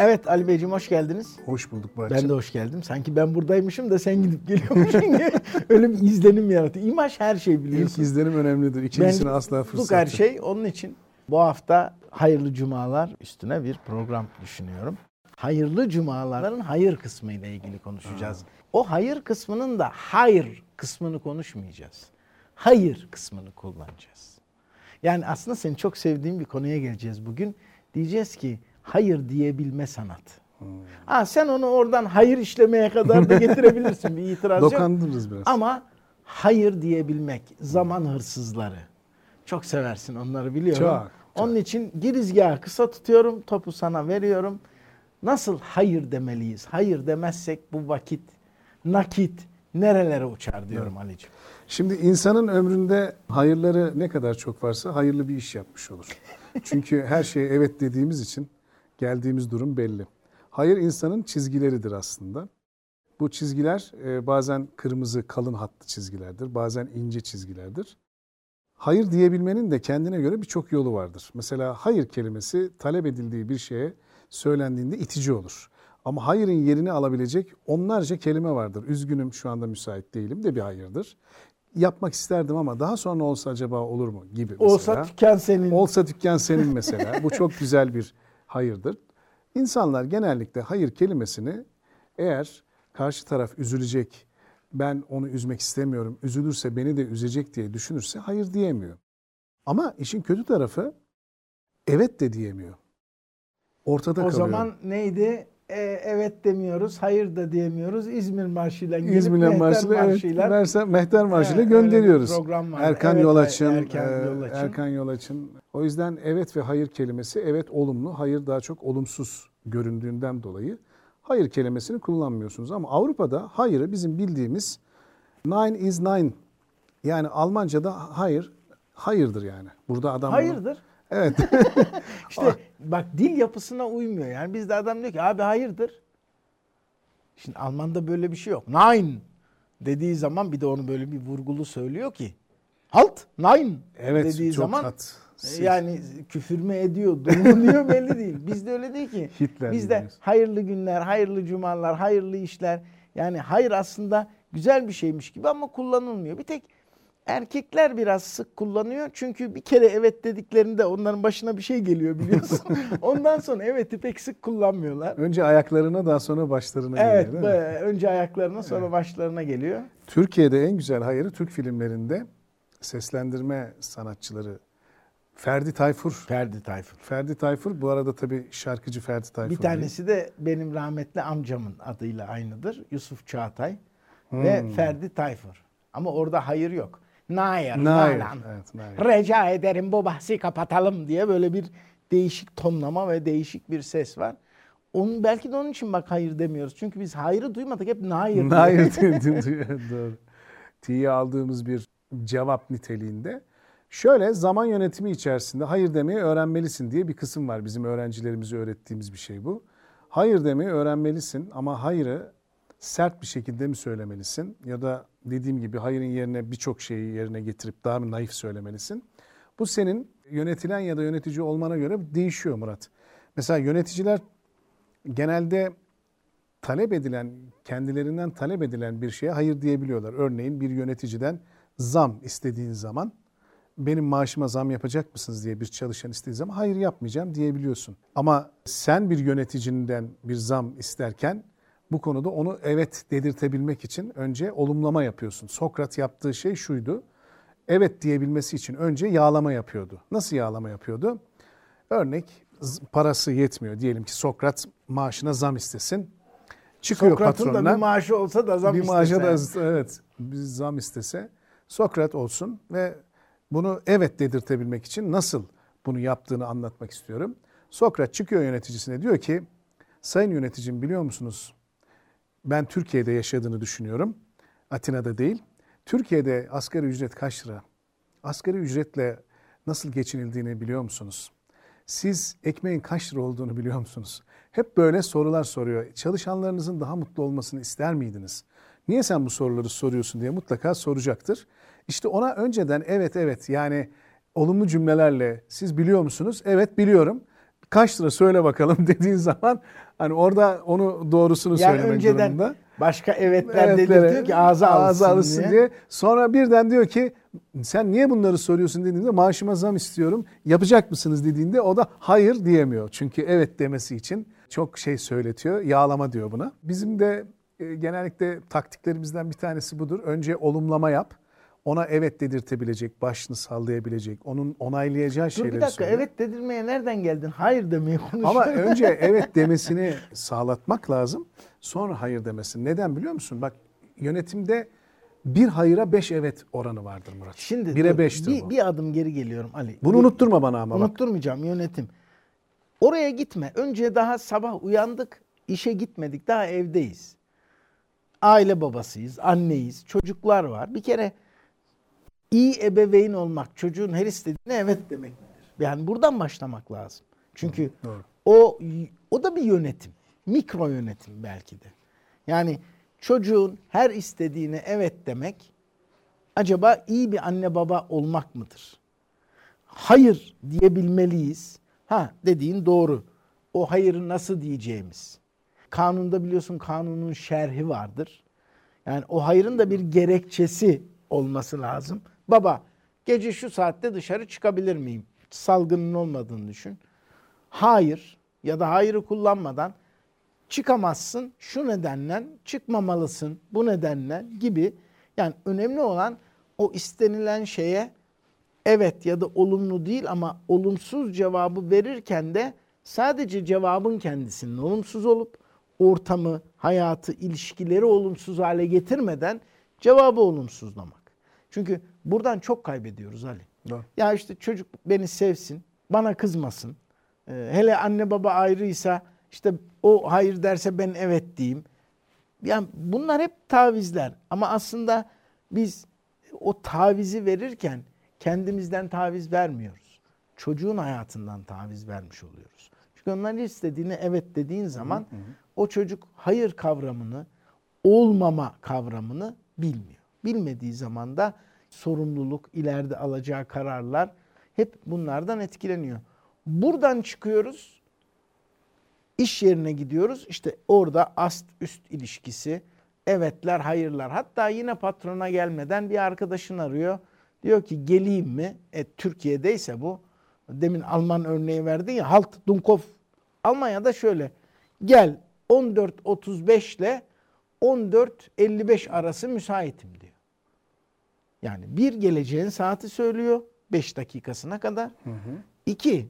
Evet Ali Beyciğim hoş geldiniz. Hoş bulduk Muratcığım. Ben de hoş geldim. Sanki ben buradaymışım da sen gidip geliyormuşsun gibi öyle bir izlenim yaratıyor. İmaj her şey biliyorsun. İlk izlenim önemlidir. İkincisini Ben asla fırsat her yok. şey. Onun için bu hafta hayırlı cumalar üstüne bir program düşünüyorum. Hayırlı cumaların hayır kısmı ile ilgili konuşacağız. O hayır kısmının da hayır kısmını konuşmayacağız. Hayır kısmını kullanacağız. Yani aslında senin çok sevdiğin bir konuya geleceğiz bugün. Diyeceğiz ki hayır diyebilme sanat. Ha, sen onu oradan hayır işlemeye kadar da getirebilirsin. Bir itiraz yok. Biraz. Ama hayır diyebilmek, zaman hırsızları. Çok seversin onları biliyorum. Çok, çok. Onun için girizgahı kısa tutuyorum, topu sana veriyorum. Nasıl hayır demeliyiz? Hayır demezsek bu vakit, nakit nerelere uçar diyorum Ali'ciğim. Şimdi insanın ömründe hayırları ne kadar çok varsa hayırlı bir iş yapmış olur. Çünkü her şeye evet dediğimiz için geldiğimiz durum belli. Hayır insanın çizgileridir aslında. Bu çizgiler e, bazen kırmızı kalın hatlı çizgilerdir, bazen ince çizgilerdir. Hayır diyebilmenin de kendine göre birçok yolu vardır. Mesela hayır kelimesi talep edildiği bir şeye söylendiğinde itici olur. Ama hayırın yerini alabilecek onlarca kelime vardır. Üzgünüm şu anda müsait değilim de bir hayırdır. Yapmak isterdim ama daha sonra olsa acaba olur mu gibi mesela. Olsa tüken senin. Olsa dükkan senin mesela. Bu çok güzel bir hayırdır. İnsanlar genellikle hayır kelimesini eğer karşı taraf üzülecek, ben onu üzmek istemiyorum, üzülürse beni de üzecek diye düşünürse hayır diyemiyor. Ama işin kötü tarafı evet de diyemiyor. Ortada o kalıyor. zaman neydi? E, evet demiyoruz, hayır da diyemiyoruz. İzmir Marşı'yla gelip İzmir'le Mehter Marşı'yla evet, Marşı'yla Merse- Mehter Marşı'yla Evet, gönderiyoruz. program vardı. Erkan Evet, Yolaç'ın, Erkan e, Yolaç'ın. Erkan Yolaç'ın. O yüzden evet ve hayır kelimesi evet olumlu, hayır daha çok olumsuz göründüğünden dolayı hayır kelimesini kullanmıyorsunuz. Ama Avrupa'da hayırı bizim bildiğimiz nine is nine. Yani Almanca'da hayır hayırdır yani. Burada adam Hayırdır. Evet. İşte bak dil yapısına uymuyor. Yani bizde adam diyor ki abi hayırdır. Şimdi Alman'da böyle bir şey yok. Nein dediği zaman bir de onu böyle bir vurgulu söylüyor ki. Halt, nein evet dediği çok zaman kat. e, yani küfür mü ediyor, duruluyor belli değil. Bizde öyle değil ki. Hitler Bizde diyoruz. hayırlı günler, hayırlı cumalar, hayırlı işler. Yani hayır aslında güzel bir şeymiş gibi ama kullanılmıyor. Bir tek erkekler biraz sık kullanıyor. Çünkü bir kere evet dediklerinde onların başına bir şey geliyor biliyorsun. Ondan sonra evet'i pek sık kullanmıyorlar. Önce ayaklarına daha sonra başlarına Evet, geliyor değil mi? önce ayaklarına sonra başlarına geliyor. Türkiye'de en güzel hayırı Türk filmlerinde seslendirme sanatçıları Ferdi Tayfur. Ferdi Tayfur. Ferdi Tayfur bu arada tabii şarkıcı Ferdi Tayfur. Bir değil. tanesi de benim rahmetli amcamın adıyla aynıdır. Yusuf Çağatay ve Ferdi Tayfur. Ama orada hayır yok. Nair, Nair, nalan. evet, Nair. Rica ederim bu bahsi kapatalım diye böyle bir değişik tonlama ve değişik bir ses var. Onun belki de onun için bak hayır demiyoruz. Çünkü biz hayrı duymadık hep nair. Nair. Doğru. T'yi aldığımız bir cevap niteliğinde. Şöyle zaman yönetimi içerisinde hayır demeyi öğrenmelisin diye bir kısım var. Bizim öğrencilerimize öğrettiğimiz bir şey bu. Hayır demeyi öğrenmelisin ama hayırı sert bir şekilde mi söylemelisin? Ya da dediğim gibi hayırın yerine birçok şeyi yerine getirip daha mı naif söylemelisin? Bu senin yönetilen ya da yönetici olmana göre değişiyor Murat. Mesela yöneticiler genelde talep edilen, kendilerinden talep edilen bir şeye hayır diyebiliyorlar. Örneğin bir yöneticiden zam istediğin zaman benim maaşıma zam yapacak mısınız diye bir çalışan istediği zaman hayır yapmayacağım diyebiliyorsun. Ama sen bir yöneticiden bir zam isterken bu konuda onu evet dedirtebilmek için önce olumlama yapıyorsun. Sokrat yaptığı şey şuydu. Evet diyebilmesi için önce yağlama yapıyordu. Nasıl yağlama yapıyordu? Örnek parası yetmiyor. Diyelim ki Sokrat maaşına zam istesin. Çıkıyor Sokrat'ın da bir maaşı olsa da zam bir maaşa da istese. evet bir zam istese Sokrat olsun ve bunu evet dedirtebilmek için nasıl bunu yaptığını anlatmak istiyorum. Sokrat çıkıyor yöneticisine diyor ki sayın yöneticim biliyor musunuz ben Türkiye'de yaşadığını düşünüyorum. Atina'da değil. Türkiye'de asgari ücret kaç lira? Asgari ücretle nasıl geçinildiğini biliyor musunuz? Siz ekmeğin kaç lira olduğunu biliyor musunuz? Hep böyle sorular soruyor. Çalışanlarınızın daha mutlu olmasını ister miydiniz? Niye sen bu soruları soruyorsun diye mutlaka soracaktır. İşte ona önceden evet evet yani olumlu cümlelerle siz biliyor musunuz? Evet biliyorum. Kaç lira söyle bakalım dediğin zaman hani orada onu doğrusunu Yani söylemek önceden durumunda. başka evetler Evetlere dedirtiyor ki ağza alsın, alışsın diye. diye. Sonra birden diyor ki sen niye bunları soruyorsun dediğinde maaşıma zam istiyorum. Yapacak mısınız dediğinde o da hayır diyemiyor. Çünkü evet demesi için çok şey söyletiyor. Yağlama diyor buna. Bizim de e, genellikle taktiklerimizden bir tanesi budur. Önce olumlama yap. Ona evet dedirtebilecek, başını sallayabilecek, onun onaylayacağı Dur şeyleri bir dakika söyle. evet dedirmeye nereden geldin? Hayır demeye konuşuyor. Ama önce evet demesini sağlatmak lazım. Sonra hayır demesi. Neden biliyor musun? Bak yönetimde bir hayıra beş evet oranı vardır Murat. Şimdi Bire dur, beştir bir, bu. bir adım geri geliyorum Ali. Bunu Bir- unutturma bana ama bak. Unutturmayacağım yönetim. Oraya gitme. Önce daha sabah uyandık, işe gitmedik, daha evdeyiz. Aile babasıyız, anneyiz, çocuklar var. Bir kere iyi ebeveyn olmak, çocuğun her istediğine evet demek midir? Yani buradan başlamak lazım. Çünkü Doğru. o o da bir yönetim. Mikro yönetim belki de. Yani çocuğun her istediğine evet demek acaba iyi bir anne baba olmak mıdır? Hayır diyebilmeliyiz. Ha dediğin doğru. O hayırı nasıl diyeceğimiz. Kanunda biliyorsun kanunun şerhi vardır. Yani o hayırın da bir gerekçesi olması lazım. Baba gece şu saatte dışarı çıkabilir miyim? Salgının olmadığını düşün. Hayır ya da hayırı kullanmadan çıkamazsın şu nedenle çıkmamalısın bu nedenle gibi yani önemli olan o istenilen şeye evet ya da olumlu değil ama olumsuz cevabı verirken de sadece cevabın kendisinin olumsuz olup ortamı, hayatı, ilişkileri olumsuz hale getirmeden cevabı olumsuzlamak. Çünkü buradan çok kaybediyoruz Ali. Doğru. Ya işte çocuk beni sevsin, bana kızmasın. Ee, hele anne baba ayrıysa işte o hayır derse ben evet diyeyim. Yani bunlar hep tavizler ama aslında biz o tavizi verirken kendimizden taviz vermiyoruz. Çocuğun hayatından taviz vermiş oluyoruz. Çünkü onların istediğine evet dediğin zaman o çocuk hayır kavramını, olmama kavramını bilmiyor. Bilmediği zaman da sorumluluk, ileride alacağı kararlar hep bunlardan etkileniyor. Buradan çıkıyoruz, iş yerine gidiyoruz. İşte orada ast üst ilişkisi, evetler, hayırlar. Hatta yine patrona gelmeden bir arkadaşın arıyor. Diyor ki geleyim mi? E, Türkiye'deyse bu. Demin Alman örneği verdin ya. Halt Dunkov. Almanya'da şöyle. Gel 14.35 ile 14.55 arası müsaitim diyor. Yani bir geleceğin saati söylüyor 5 dakikasına kadar. İki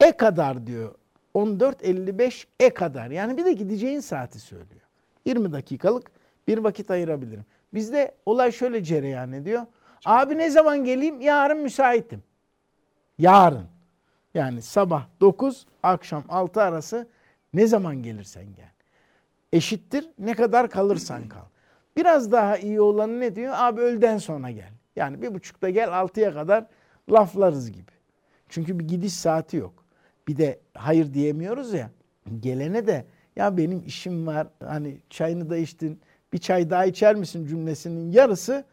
e kadar diyor. 14.55 e kadar. Yani bir de gideceğin saati söylüyor. 20 dakikalık bir vakit ayırabilirim. Bizde olay şöyle cereyan ediyor. Abi ne zaman geleyim? Yarın müsaitim. Yarın. Yani sabah 9, akşam 6 arası ne zaman gelirsen gel. Eşittir ne kadar kalırsan kal. Biraz daha iyi olanı ne diyor? Abi öğleden sonra gel. Yani bir buçukta gel altıya kadar laflarız gibi. Çünkü bir gidiş saati yok. Bir de hayır diyemiyoruz ya. Gelene de ya benim işim var hani çayını da içtin bir çay daha içer misin cümlesinin yarısı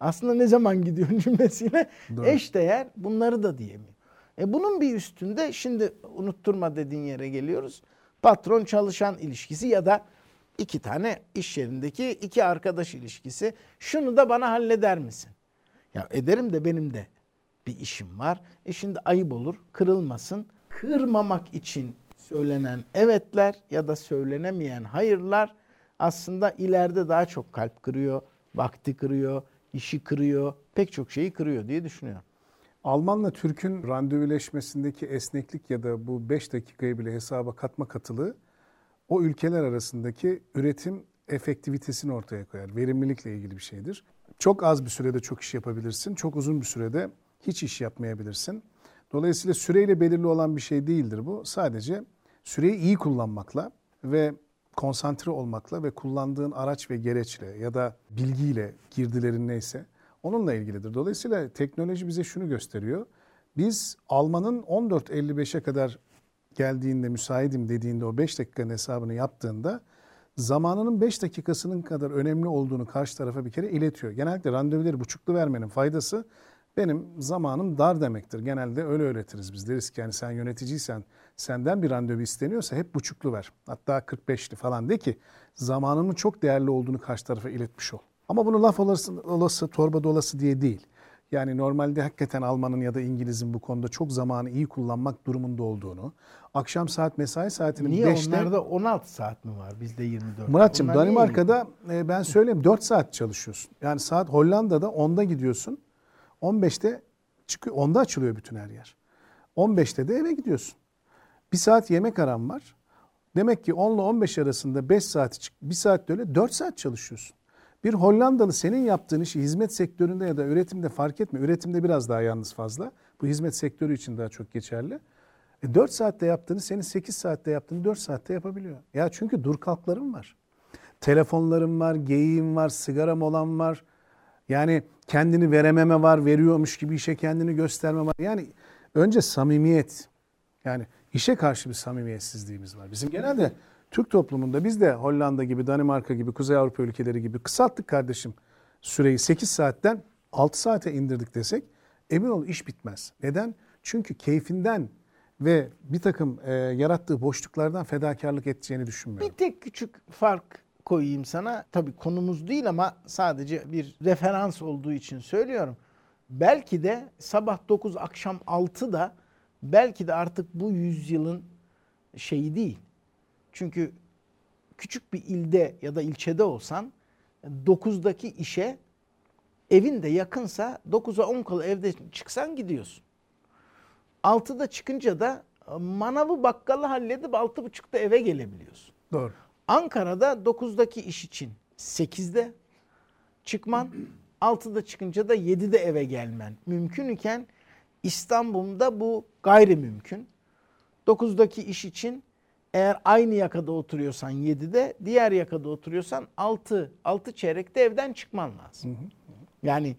aslında ne zaman gidiyorsun cümlesiyle Doğru. eşdeğer bunları da diyemiyor. E bunun bir üstünde şimdi unutturma dediğin yere geliyoruz. Patron çalışan ilişkisi ya da iki tane iş yerindeki iki arkadaş ilişkisi. Şunu da bana halleder misin? Ya ederim de benim de bir işim var. E şimdi ayıp olur, kırılmasın. Kırmamak için söylenen evetler ya da söylenemeyen hayırlar aslında ileride daha çok kalp kırıyor, vakti kırıyor, işi kırıyor, pek çok şeyi kırıyor diye düşünüyorum. Almanla Türk'ün randevuleşmesindeki esneklik ya da bu 5 dakikayı bile hesaba katma katılığı o ülkeler arasındaki üretim efektivitesini ortaya koyar. Verimlilikle ilgili bir şeydir. Çok az bir sürede çok iş yapabilirsin. Çok uzun bir sürede hiç iş yapmayabilirsin. Dolayısıyla süreyle belirli olan bir şey değildir bu. Sadece süreyi iyi kullanmakla ve konsantre olmakla ve kullandığın araç ve gereçle ya da bilgiyle girdilerin neyse onunla ilgilidir. Dolayısıyla teknoloji bize şunu gösteriyor. Biz Alman'ın 14.55'e kadar geldiğinde müsaitim dediğinde o 5 dakikanın hesabını yaptığında zamanının 5 dakikasının kadar önemli olduğunu karşı tarafa bir kere iletiyor. Genellikle randevuları buçuklu vermenin faydası benim zamanım dar demektir. Genelde öyle öğretiriz biz. Deriz ki yani sen yöneticiysen senden bir randevu isteniyorsa hep buçuklu ver. Hatta 45'li falan de ki zamanının çok değerli olduğunu karşı tarafa iletmiş ol. Ama bunu laf olası, olası torba dolası diye değil. Yani normalde hakikaten Alman'ın ya da İngiliz'in bu konuda çok zamanı iyi kullanmak durumunda olduğunu, akşam saat mesai saatinin Niye 5'te... onlarda 16 saat mi var? Bizde 24. Muratçım Danimarka'da e, ben söyleyeyim 4 saat çalışıyorsun. Yani saat Hollanda'da 10'da gidiyorsun. 15'te çıkıyor. 10'da açılıyor bütün her yer. 15'te de eve gidiyorsun. Bir saat yemek aran var. Demek ki 10 ile 15 arasında 5 saat çık, 1 saat de öyle 4 saat çalışıyorsun. Bir Hollandalı senin yaptığın işi hizmet sektöründe ya da üretimde fark etme. Üretimde biraz daha yalnız fazla. Bu hizmet sektörü için daha çok geçerli. E 4 saatte yaptığını senin 8 saatte yaptığını 4 saatte yapabiliyor. Ya çünkü dur kalklarım var. Telefonlarım var, geyiğim var, sigaram olan var. Yani kendini verememe var, veriyormuş gibi işe kendini gösterme var. Yani önce samimiyet. Yani işe karşı bir samimiyetsizliğimiz var. Bizim genelde Türk toplumunda biz de Hollanda gibi, Danimarka gibi, Kuzey Avrupa ülkeleri gibi kısalttık kardeşim süreyi 8 saatten 6 saate indirdik desek emin ol iş bitmez. Neden? Çünkü keyfinden ve bir takım e, yarattığı boşluklardan fedakarlık edeceğini düşünmüyorum. Bir tek küçük fark koyayım sana. Tabii konumuz değil ama sadece bir referans olduğu için söylüyorum. Belki de sabah 9 akşam 6 da belki de artık bu yüzyılın şeyi değil. Çünkü küçük bir ilde ya da ilçede olsan 9'daki işe evin de yakınsa 9'a 10 kala evde çıksan gidiyorsun. 6'da çıkınca da manavı bakkalı halledip 6.30'da eve gelebiliyorsun. Doğru. Ankara'da 9'daki iş için 8'de çıkman, 6'da çıkınca da 7'de eve gelmen mümkün iken İstanbul'da bu gayrimümkün. 9'daki iş için eğer aynı yakada oturuyorsan 7'de, diğer yakada oturuyorsan 6, 6 çeyrekte evden çıkman lazım. Yani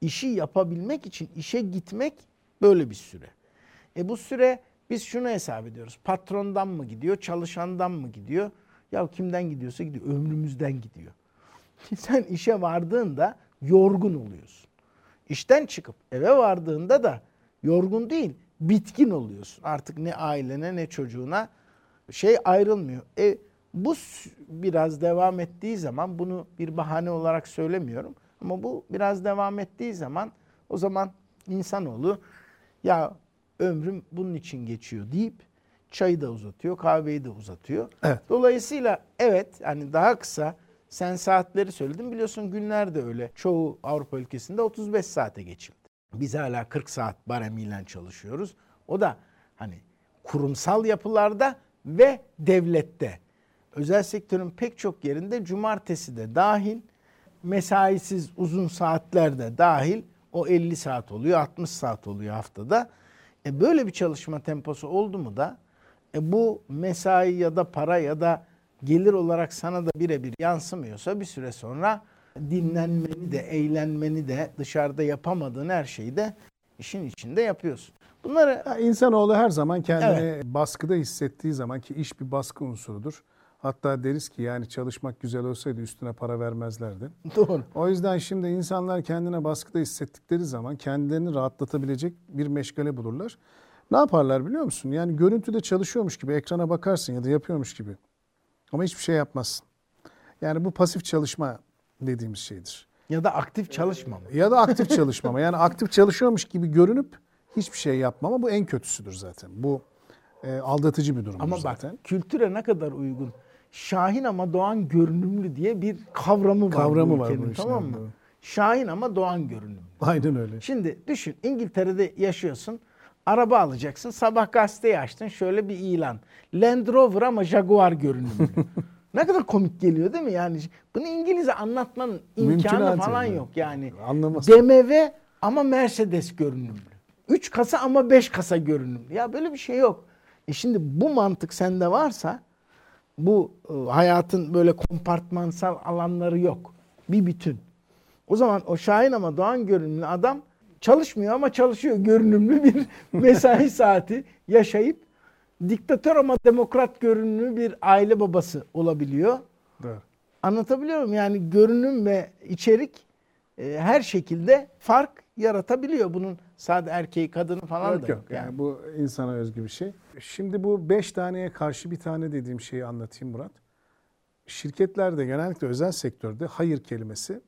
işi yapabilmek için işe gitmek böyle bir süre. E bu süre biz şunu hesap ediyoruz. Patrondan mı gidiyor, çalışandan mı gidiyor? Ya kimden gidiyorsa gidiyor. Ömrümüzden gidiyor. Sen işe vardığında yorgun oluyorsun. İşten çıkıp eve vardığında da yorgun değil, bitkin oluyorsun. Artık ne ailene ne çocuğuna şey ayrılmıyor. E bu biraz devam ettiği zaman bunu bir bahane olarak söylemiyorum ama bu biraz devam ettiği zaman o zaman insanoğlu ya ömrüm bunun için geçiyor deyip çayı da uzatıyor, kahveyi de uzatıyor. Evet. Dolayısıyla evet hani daha kısa sen saatleri söyledin biliyorsun günler de öyle. Çoğu Avrupa ülkesinde 35 saate geçildi. Biz hala 40 saat baremiyle çalışıyoruz. O da hani kurumsal yapılarda ve devlette. Özel sektörün pek çok yerinde cumartesi de dahil, mesaisiz uzun saatler de dahil o 50 saat oluyor, 60 saat oluyor haftada. E böyle bir çalışma temposu oldu mu da e bu mesai ya da para ya da gelir olarak sana da birebir yansımıyorsa bir süre sonra dinlenmeni de, eğlenmeni de, dışarıda yapamadığın her şeyi de işin içinde yapıyorsun. Bunları Ya insanoğlu her zaman kendini baskıda hissettiği zaman ki iş bir baskı unsurudur. Hatta deriz ki yani çalışmak güzel olsaydı üstüne para vermezlerdi. doğru. O yüzden şimdi insanlar kendine baskıda hissettikleri zaman kendilerini rahatlatabilecek bir meşgale bulurlar. Ne yaparlar biliyor musun? Yani görüntüde çalışıyormuş gibi ekrana bakarsın ya da yapıyormuş gibi. Ama hiçbir şey yapmazsın. Yani bu pasif çalışma dediğimiz şeydir. Ya da aktif çalışmama. Ya da aktif çalışmama. Yani aktif çalışıyormuş gibi görünüp hiçbir şey yapmama bu en kötüsüdür zaten. Bu e, aldatıcı bir durumdur Ama bak zaten. kültüre ne kadar uygun. Şahin ama doğan görünümlü diye bir kavramı var. Kavramı bu var ülkenin, bu işin, Tamam mı? Şahin ama doğan görünümlü. Aynen öyle. Şimdi düşün İngiltere'de yaşıyorsun. Araba alacaksın. Sabah gazeteyi açtın. Şöyle bir ilan. Land Rover ama Jaguar görünümlü. ne kadar komik geliyor değil mi? Yani bunu İngilizce anlatmanın imkanı Mümkünatı falan yok. Yani Anlamaz. BMW ama Mercedes görünümlü. 3 kasa ama 5 kasa görünümlü. Ya böyle bir şey yok. E şimdi bu mantık sende varsa bu e, hayatın böyle kompartmansal alanları yok. Bir bütün. O zaman o Şahin ama Doğan görünümlü adam çalışmıyor ama çalışıyor görünümlü bir mesai saati yaşayıp diktatör ama demokrat görünümlü bir aile babası olabiliyor. Doğru. Anlatabiliyor muyum? Yani görünüm ve içerik e, her şekilde fark yaratabiliyor. Bunun sadece erkeği kadını falan Yok da yok. yok. Yani Yani. bu insana özgü bir şey. Şimdi bu beş taneye karşı bir tane dediğim şeyi anlatayım Murat. Şirketlerde genellikle özel sektörde hayır kelimesi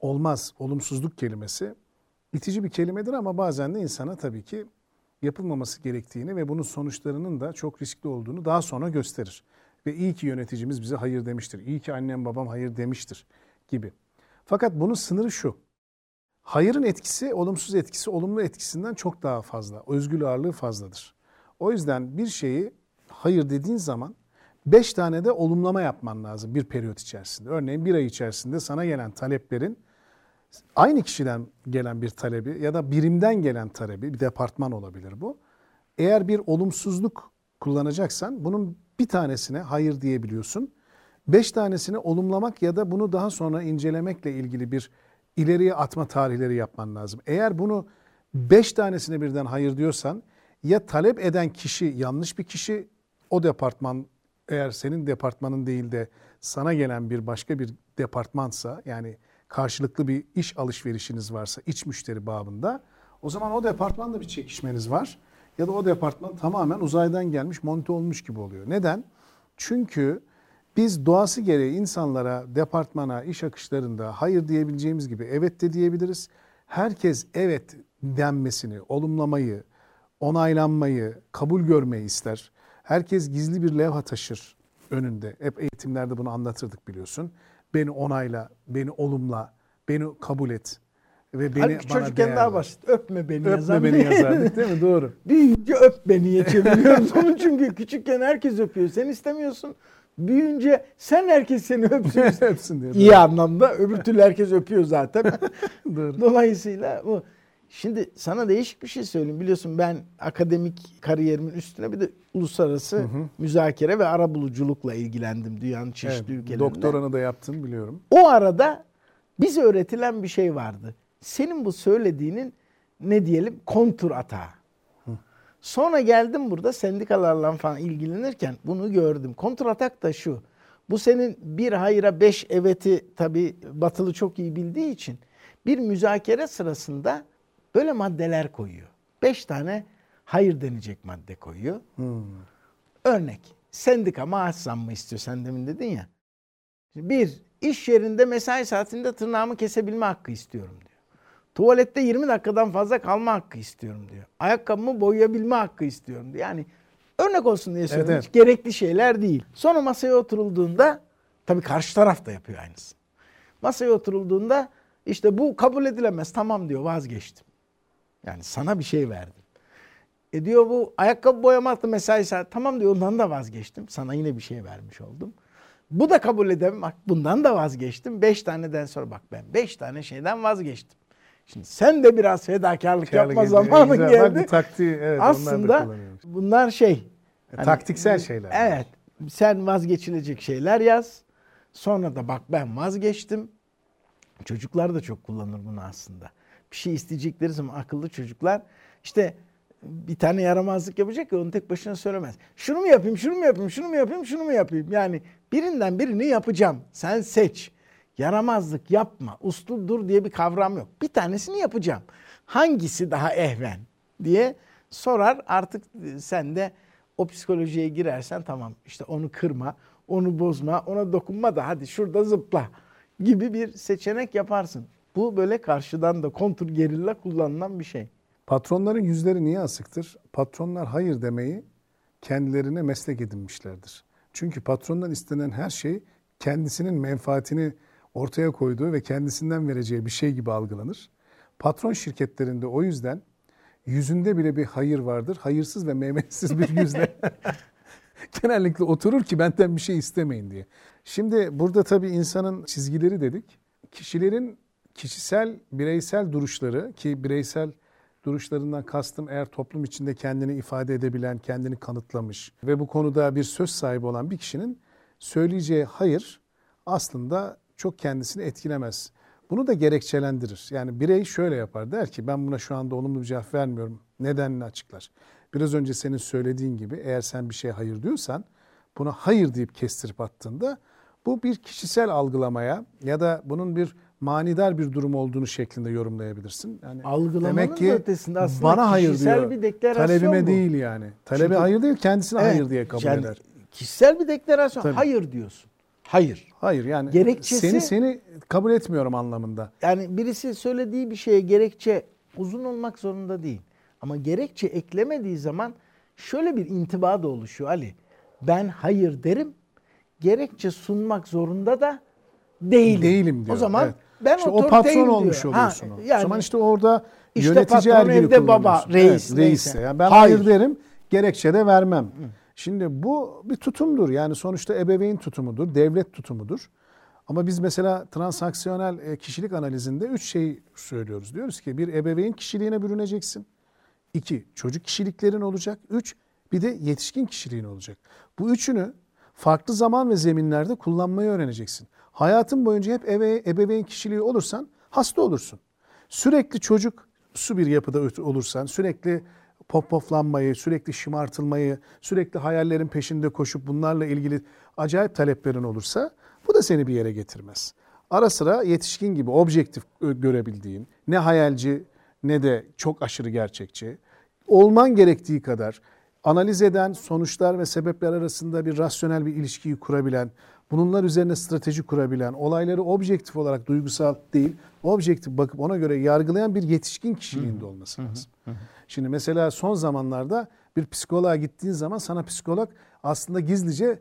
olmaz, olumsuzluk kelimesi itici bir kelimedir ama bazen de insana tabii ki yapılmaması gerektiğini ve bunun sonuçlarının da çok riskli olduğunu daha sonra gösterir. Ve iyi ki yöneticimiz bize hayır demiştir. İyi ki annem babam hayır demiştir gibi. Fakat bunun sınırı şu. Hayırın etkisi, olumsuz etkisi, olumlu etkisinden çok daha fazla. Özgül ağırlığı fazladır. O yüzden bir şeyi hayır dediğin zaman beş tane de olumlama yapman lazım bir periyot içerisinde. Örneğin bir ay içerisinde sana gelen taleplerin aynı kişiden gelen bir talebi ya da birimden gelen talebi, bir departman olabilir bu. Eğer bir olumsuzluk kullanacaksan bunun bir tanesine hayır diyebiliyorsun. Beş tanesini olumlamak ya da bunu daha sonra incelemekle ilgili bir ileriye atma tarihleri yapman lazım. Eğer bunu beş tanesine birden hayır diyorsan ya talep eden kişi yanlış bir kişi o departman eğer senin departmanın değil de sana gelen bir başka bir departmansa yani karşılıklı bir iş alışverişiniz varsa iç müşteri babında o zaman o departmanla bir çekişmeniz var. Ya da o departman tamamen uzaydan gelmiş monte olmuş gibi oluyor. Neden? Çünkü biz doğası gereği insanlara, departmana, iş akışlarında hayır diyebileceğimiz gibi evet de diyebiliriz. Herkes evet denmesini, olumlamayı, onaylanmayı, kabul görmeyi ister. Herkes gizli bir levha taşır önünde. Hep eğitimlerde bunu anlatırdık biliyorsun. Beni onayla, beni olumla, beni kabul et ve beni Halbuki bana çocukken değer daha basit. Öpme beni Öpme yazan beni bir- yazardık değil mi? Doğru. Büyüyünce öp beniye çeviriyoruz onu çünkü küçükken herkes öpüyor. Sen istemiyorsun. Büyüyünce sen herkes seni öpsün. Hepsini diye. İyi anlamda. Öbür türlü herkes öpüyor zaten. Dolayısıyla bu. Şimdi sana değişik bir şey söyleyeyim. Biliyorsun ben akademik kariyerimin üstüne bir de uluslararası müzakere ve arabuluculukla ilgilendim dünyanın çeşitli Evet, ülkelerinde. doktoranı da yaptın biliyorum. O arada bize öğretilen bir şey vardı. Senin bu söylediğinin ne diyelim kontur atağı. Sonra geldim burada sendikalarla falan ilgilenirken bunu gördüm. Kontur atak da şu. Bu senin bir hayıra beş eveti tabi batılı çok iyi bildiği için bir müzakere sırasında böyle maddeler koyuyor. Beş tane hayır denecek madde koyuyor. Örnek sendika maaş zammı istiyor sen demin dedin ya. Bir, iş yerinde mesai saatinde tırnağımı kesebilme hakkı istiyorum. Tuvalette 20 dakikadan fazla kalma hakkı istiyorum diyor. Ayakkabımı boyayabilme hakkı istiyorum diyor. Yani örnek olsun diye söylüyorum. Evet, Hiç gerekli şeyler değil. Sonra masaya oturulduğunda tabii karşı taraf da yapıyor aynısını. Masaya oturulduğunda işte bu kabul edilemez. Tamam diyor vazgeçtim. Yani sana bir şey verdim. E diyor bu ayakkabı boyamakta mesai saat. Tamam diyor ondan da vazgeçtim. Sana yine bir şey vermiş oldum. Bu da kabul edemem. Bak bundan da vazgeçtim. Beş taneden sonra bak ben beş tane şeyden vazgeçtim. Şimdi sen de biraz fedakarlık yapma Kârlı zamanın. Güzel. Bak geldi. bu taktiği evet Aslında bunlar şey. hani- taktiksel şeyler. Evet. Sen vazgeçilecek şeyler yaz. Sonra da bak ben vazgeçtim. Çocuklar da çok kullanır bunu aslında. Bir şey isteyecekleri zaman akıllı çocuklar işte bir tane yaramazlık yapacak ya onu tek başına söylemez. Şunu mu yapayım, şunu mu yapayım, şunu mu yapayım, şunu mu yapayım? Yani birinden birini yapacağım. Sen seç. Yaramazlık yapma, uslu dur diye bir kavram yok. Bir tanesini yapacağım. Hangisi daha ehven diye sorar. Artık sen de o psikolojiye girersen tamam işte onu kırma, onu bozma, ona dokunma da hadi şurada zıpla gibi bir seçenek yaparsın. Bu böyle karşıdan da kontur gerilla kullanılan bir şey. Patronların yüzleri niye asıktır? Patronlar hayır demeyi kendilerine meslek edinmişlerdir. Çünkü patrondan istenen her şey kendisinin menfaatini ortaya koyduğu ve kendisinden vereceği bir şey gibi algılanır. Patron şirketlerinde o yüzden yüzünde bile bir hayır vardır. Hayırsız ve meymetsiz bir yüzle genellikle oturur ki benden bir şey istemeyin diye. Şimdi burada tabii insanın çizgileri dedik. Kişilerin kişisel, bireysel duruşları ki bireysel duruşlarından kastım eğer toplum içinde kendini ifade edebilen, kendini kanıtlamış ve bu konuda bir söz sahibi olan bir kişinin söyleyeceği hayır aslında çok kendisini etkilemez. Bunu da gerekçelendirir. Yani birey şöyle yapar der ki ben buna şu anda olumlu bir cevap vermiyorum. Nedenini açıklar. Biraz önce senin söylediğin gibi eğer sen bir şeye hayır diyorsan buna hayır deyip kestirip attığında bu bir kişisel algılamaya ya da bunun bir manidar bir durum olduğunu şeklinde yorumlayabilirsin. Yani Algılamanın demek ki ötesinde aslında bana hayır kişisel diyor. bir deklarasyon Talebime bu. değil yani. Talebe Çünkü- hayır değil, kendisine Evet, hayır diye kabul yani eder. Kişisel bir deklarasyon. Tabii. Hayır diyorsun. Hayır. Hayır yani Gerekçesi- seni seni kabul etmiyorum anlamında. Yani birisi söylediği bir şeye gerekçe uzun olmak zorunda değil. Ama gerekçe eklemediği zaman şöyle bir intiba da oluşuyor Ali. Ben hayır derim. Gerekçe sunmak zorunda da değilim. Değilim diyor. O zaman evet. ben işte o patron diyor. olmuş Ha, oluyorsun. o. yani o zaman işte orada işte yönetici ergini evde baba, reis, evet, reis. Yani ben Hayır. hayır. derim, gerekçe de vermem. Şimdi bu bir tutumdur. Yani sonuçta ebeveyn tutumudur, devlet tutumudur. Ama biz mesela transaksiyonel e, kişilik analizinde üç şey söylüyoruz. Diyoruz ki bir ebeveyn kişiliğine bürüneceksin. İki, çocuk kişiliklerin olacak. Üç, bir de yetişkin kişiliğin olacak. Bu üçünü farklı zaman ve zeminlerde kullanmayı öğreneceksin. Hayatın boyunca hep ebe, ebeveyn kişiliği olursan hasta olursun. Sürekli çocuk su bir yapıda olursan, sürekli pop poplanmayı, sürekli şımartılmayı, sürekli hayallerin peşinde koşup bunlarla ilgili acayip taleplerin olursa bu da seni bir yere getirmez. Ara sıra yetişkin gibi objektif görebildiğin, ne hayalci ne de çok aşırı gerçekçi, olman gerektiği kadar analiz eden, sonuçlar ve sebepler arasında bir rasyonel bir ilişkiyi kurabilen, bunlar üzerine strateji kurabilen, olayları objektif olarak duygusal değil, objektif bakıp ona göre yargılayan bir yetişkin kişiliğinde olması lazım. Şimdi mesela son zamanlarda bir psikoloğa gittiğin zaman sana psikolog aslında gizlice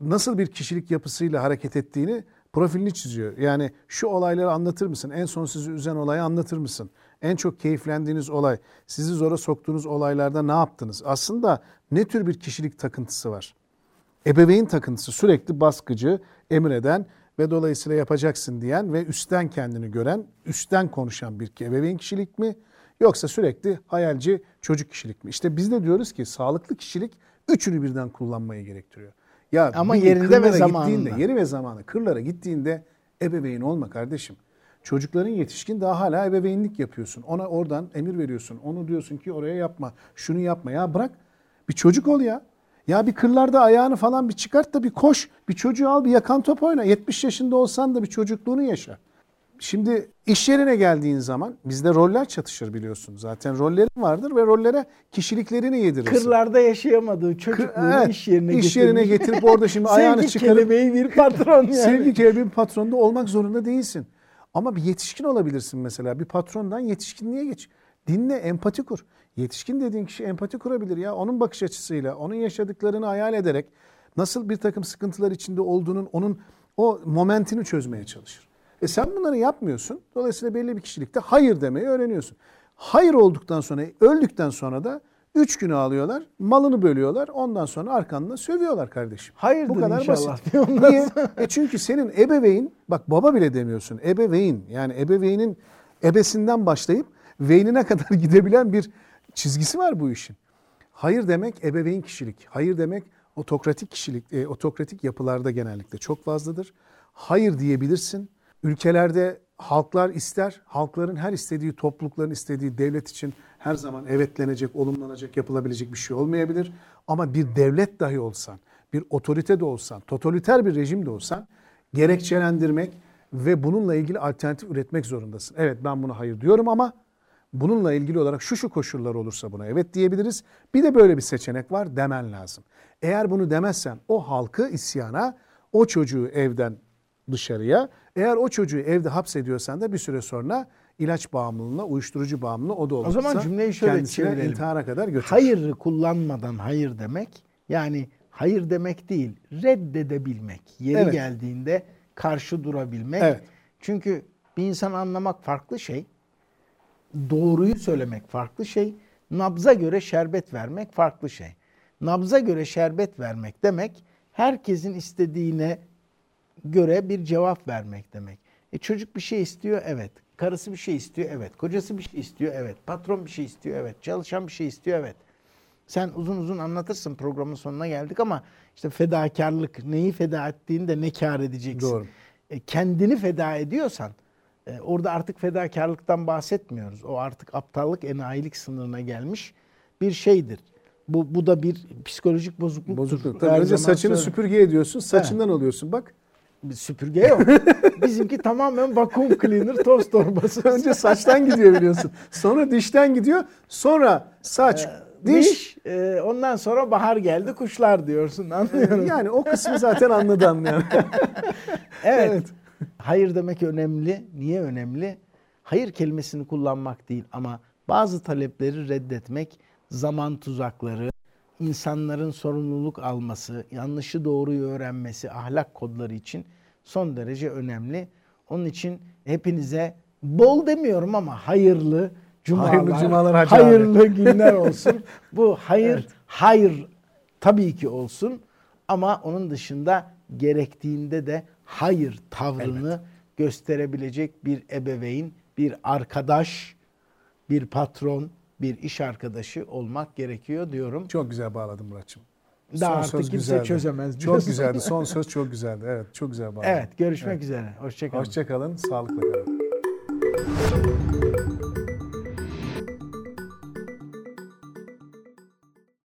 nasıl bir kişilik yapısıyla hareket ettiğini profilini çiziyor. Yani şu olayları anlatır mısın? En son sizi üzen olayı anlatır mısın? En çok keyiflendiğiniz olay, sizi zora soktuğunuz olaylarda ne yaptınız? Aslında ne tür bir kişilik takıntısı var? Ebeveyn takıntısı sürekli baskıcı, emreden ve dolayısıyla yapacaksın diyen ve üstten kendini gören, üstten konuşan bir ebeveyn kişilik mi? Yoksa sürekli hayalci çocuk kişilik mi? İşte biz de diyoruz ki sağlıklı kişilik üçünü birden kullanmayı gerektiriyor. Ya Ama yerinde ve zamanında. Yeri ve zamanı kırlara gittiğinde ebeveyn olma kardeşim. Çocukların yetişkin daha hala ebeveynlik yapıyorsun. Ona oradan emir veriyorsun. Onu diyorsun ki oraya yapma, şunu yapma. Ya bırak bir çocuk ol ya. Ya bir kırlarda ayağını falan bir çıkart da bir koş. Bir çocuğu al bir yakan top oyna. 70 yaşında olsan da bir çocukluğunu yaşa. Şimdi iş yerine geldiğin zaman bizde roller çatışır biliyorsun. Zaten rollerin vardır ve rollere kişiliklerini yedirirsin. Kırlarda yaşayamadığı Kır- çocukluğunu evet, iş yerine iş yerine getirmiş. getirip orada şimdi ayağını Sevgi çıkarıp kelebeği bir patron yani. Sevgi kelebeğin patronda olmak zorunda değilsin. Ama bir yetişkin olabilirsin mesela. Bir patrondan yetişkinliğe geç. Dinle, empati kur. Yetişkin dediğin kişi empati kurabilir ya. Onun bakış açısıyla, onun yaşadıklarını hayal ederek nasıl bir takım sıkıntılar içinde olduğunun, onun o momentini çözmeye çalışır. E sen bunları yapmıyorsun. Dolayısıyla belli bir kişilikte hayır demeyi öğreniyorsun. Hayır olduktan sonra, öldükten sonra da üç günü alıyorlar, malını bölüyorlar. Ondan sonra arkandan sövüyorlar kardeşim. Hayırdır Bu kadar inşallah basit. Niye? E çünkü senin ebeveyn, bak baba bile demiyorsun. Ebeveyn yani ebeveynin ebesinden başlayıp veynine kadar gidebilen bir çizgisi var bu işin. Hayır demek ebeveyn kişilik. Hayır demek otokratik kişilik, e, otokratik yapılarda genellikle çok fazladır. Hayır diyebilirsin. Ülkelerde halklar ister, halkların her istediği, toplulukların istediği devlet için her zaman evetlenecek, olumlanacak, yapılabilecek bir şey olmayabilir. Ama bir devlet dahi olsan, bir otorite de olsan, totaliter bir rejim de olsan gerekçelendirmek ve bununla ilgili alternatif üretmek zorundasın. Evet ben buna hayır diyorum ama bununla ilgili olarak şu şu koşullar olursa buna evet diyebiliriz. Bir de böyle bir seçenek var demen lazım. Eğer bunu demezsen o halkı isyana, o çocuğu evden dışarıya, eğer o çocuğu evde hapsediyorsan da bir süre sonra ilaç bağımlılığına, uyuşturucu bağımlılığı o da olursa zaman cümleyi şöyle çevirelim. intihara kadar götürür. Hayırı kullanmadan hayır demek yani hayır demek değil reddedebilmek. Yeri Evet. geldiğinde karşı durabilmek. Evet. Çünkü bir insan anlamak farklı şey. Doğruyu söylemek farklı şey. Nabza göre şerbet vermek farklı şey. Nabza göre şerbet vermek demek herkesin istediğine göre bir cevap vermek demek. E çocuk bir şey istiyor evet. Karısı bir şey istiyor evet. Kocası bir şey istiyor evet. Patron bir şey istiyor evet. Çalışan bir şey istiyor evet. Sen uzun uzun anlatırsın programın sonuna geldik ama işte fedakarlık neyi feda ettiğinde ne kar edeceksin. Doğru. E, kendini feda ediyorsan e, orada artık fedakarlıktan bahsetmiyoruz. O artık aptallık, enayilik sınırına gelmiş bir şeydir. Bu, bu da bir psikolojik bozukluktur. Bozukluk. Tabii önce saçını söyle- süpürge ediyorsun, saçından oluyorsun. Bak Bir süpürge yok. Bizimki tamamen vakum cleaner toz torbası. Önce saçtan gidiyor biliyorsun. Sonra dişten gidiyor. Sonra saç, diş. diş. e, ondan sonra bahar geldi kuşlar diyorsun anlıyorum. Yani o kısmı zaten anladım yani. Evet. Evet. Hayır demek önemli. Niye önemli? Hayır kelimesini kullanmak değil ama bazı talepleri reddetmek, zaman tuzakları, insanların sorumluluk alması, yanlışı doğruyu öğrenmesi, ahlak kodları için son derece önemli. Onun için hepinize bol demiyorum ama hayırlı cumalar, Hayırlı cumalar Hacı abi. hayırlı günler olsun. Bu hayır, Evet. hayır tabii ki olsun ama onun dışında gerektiğinde de hayır tavrını gösterebilecek bir ebeveyn, bir arkadaş, bir patron, bir iş arkadaşı olmak gerekiyor diyorum. Çok güzel bağladın Muratçım. Daha artık kimse çözemez Çok diyorsun. güzeldi. Son söz çok güzeldi. Evet çok güzel bağladın. Evet, görüşmek üzere. Hoşçakalın. Hoşçakalın. Sağlıkla kalın.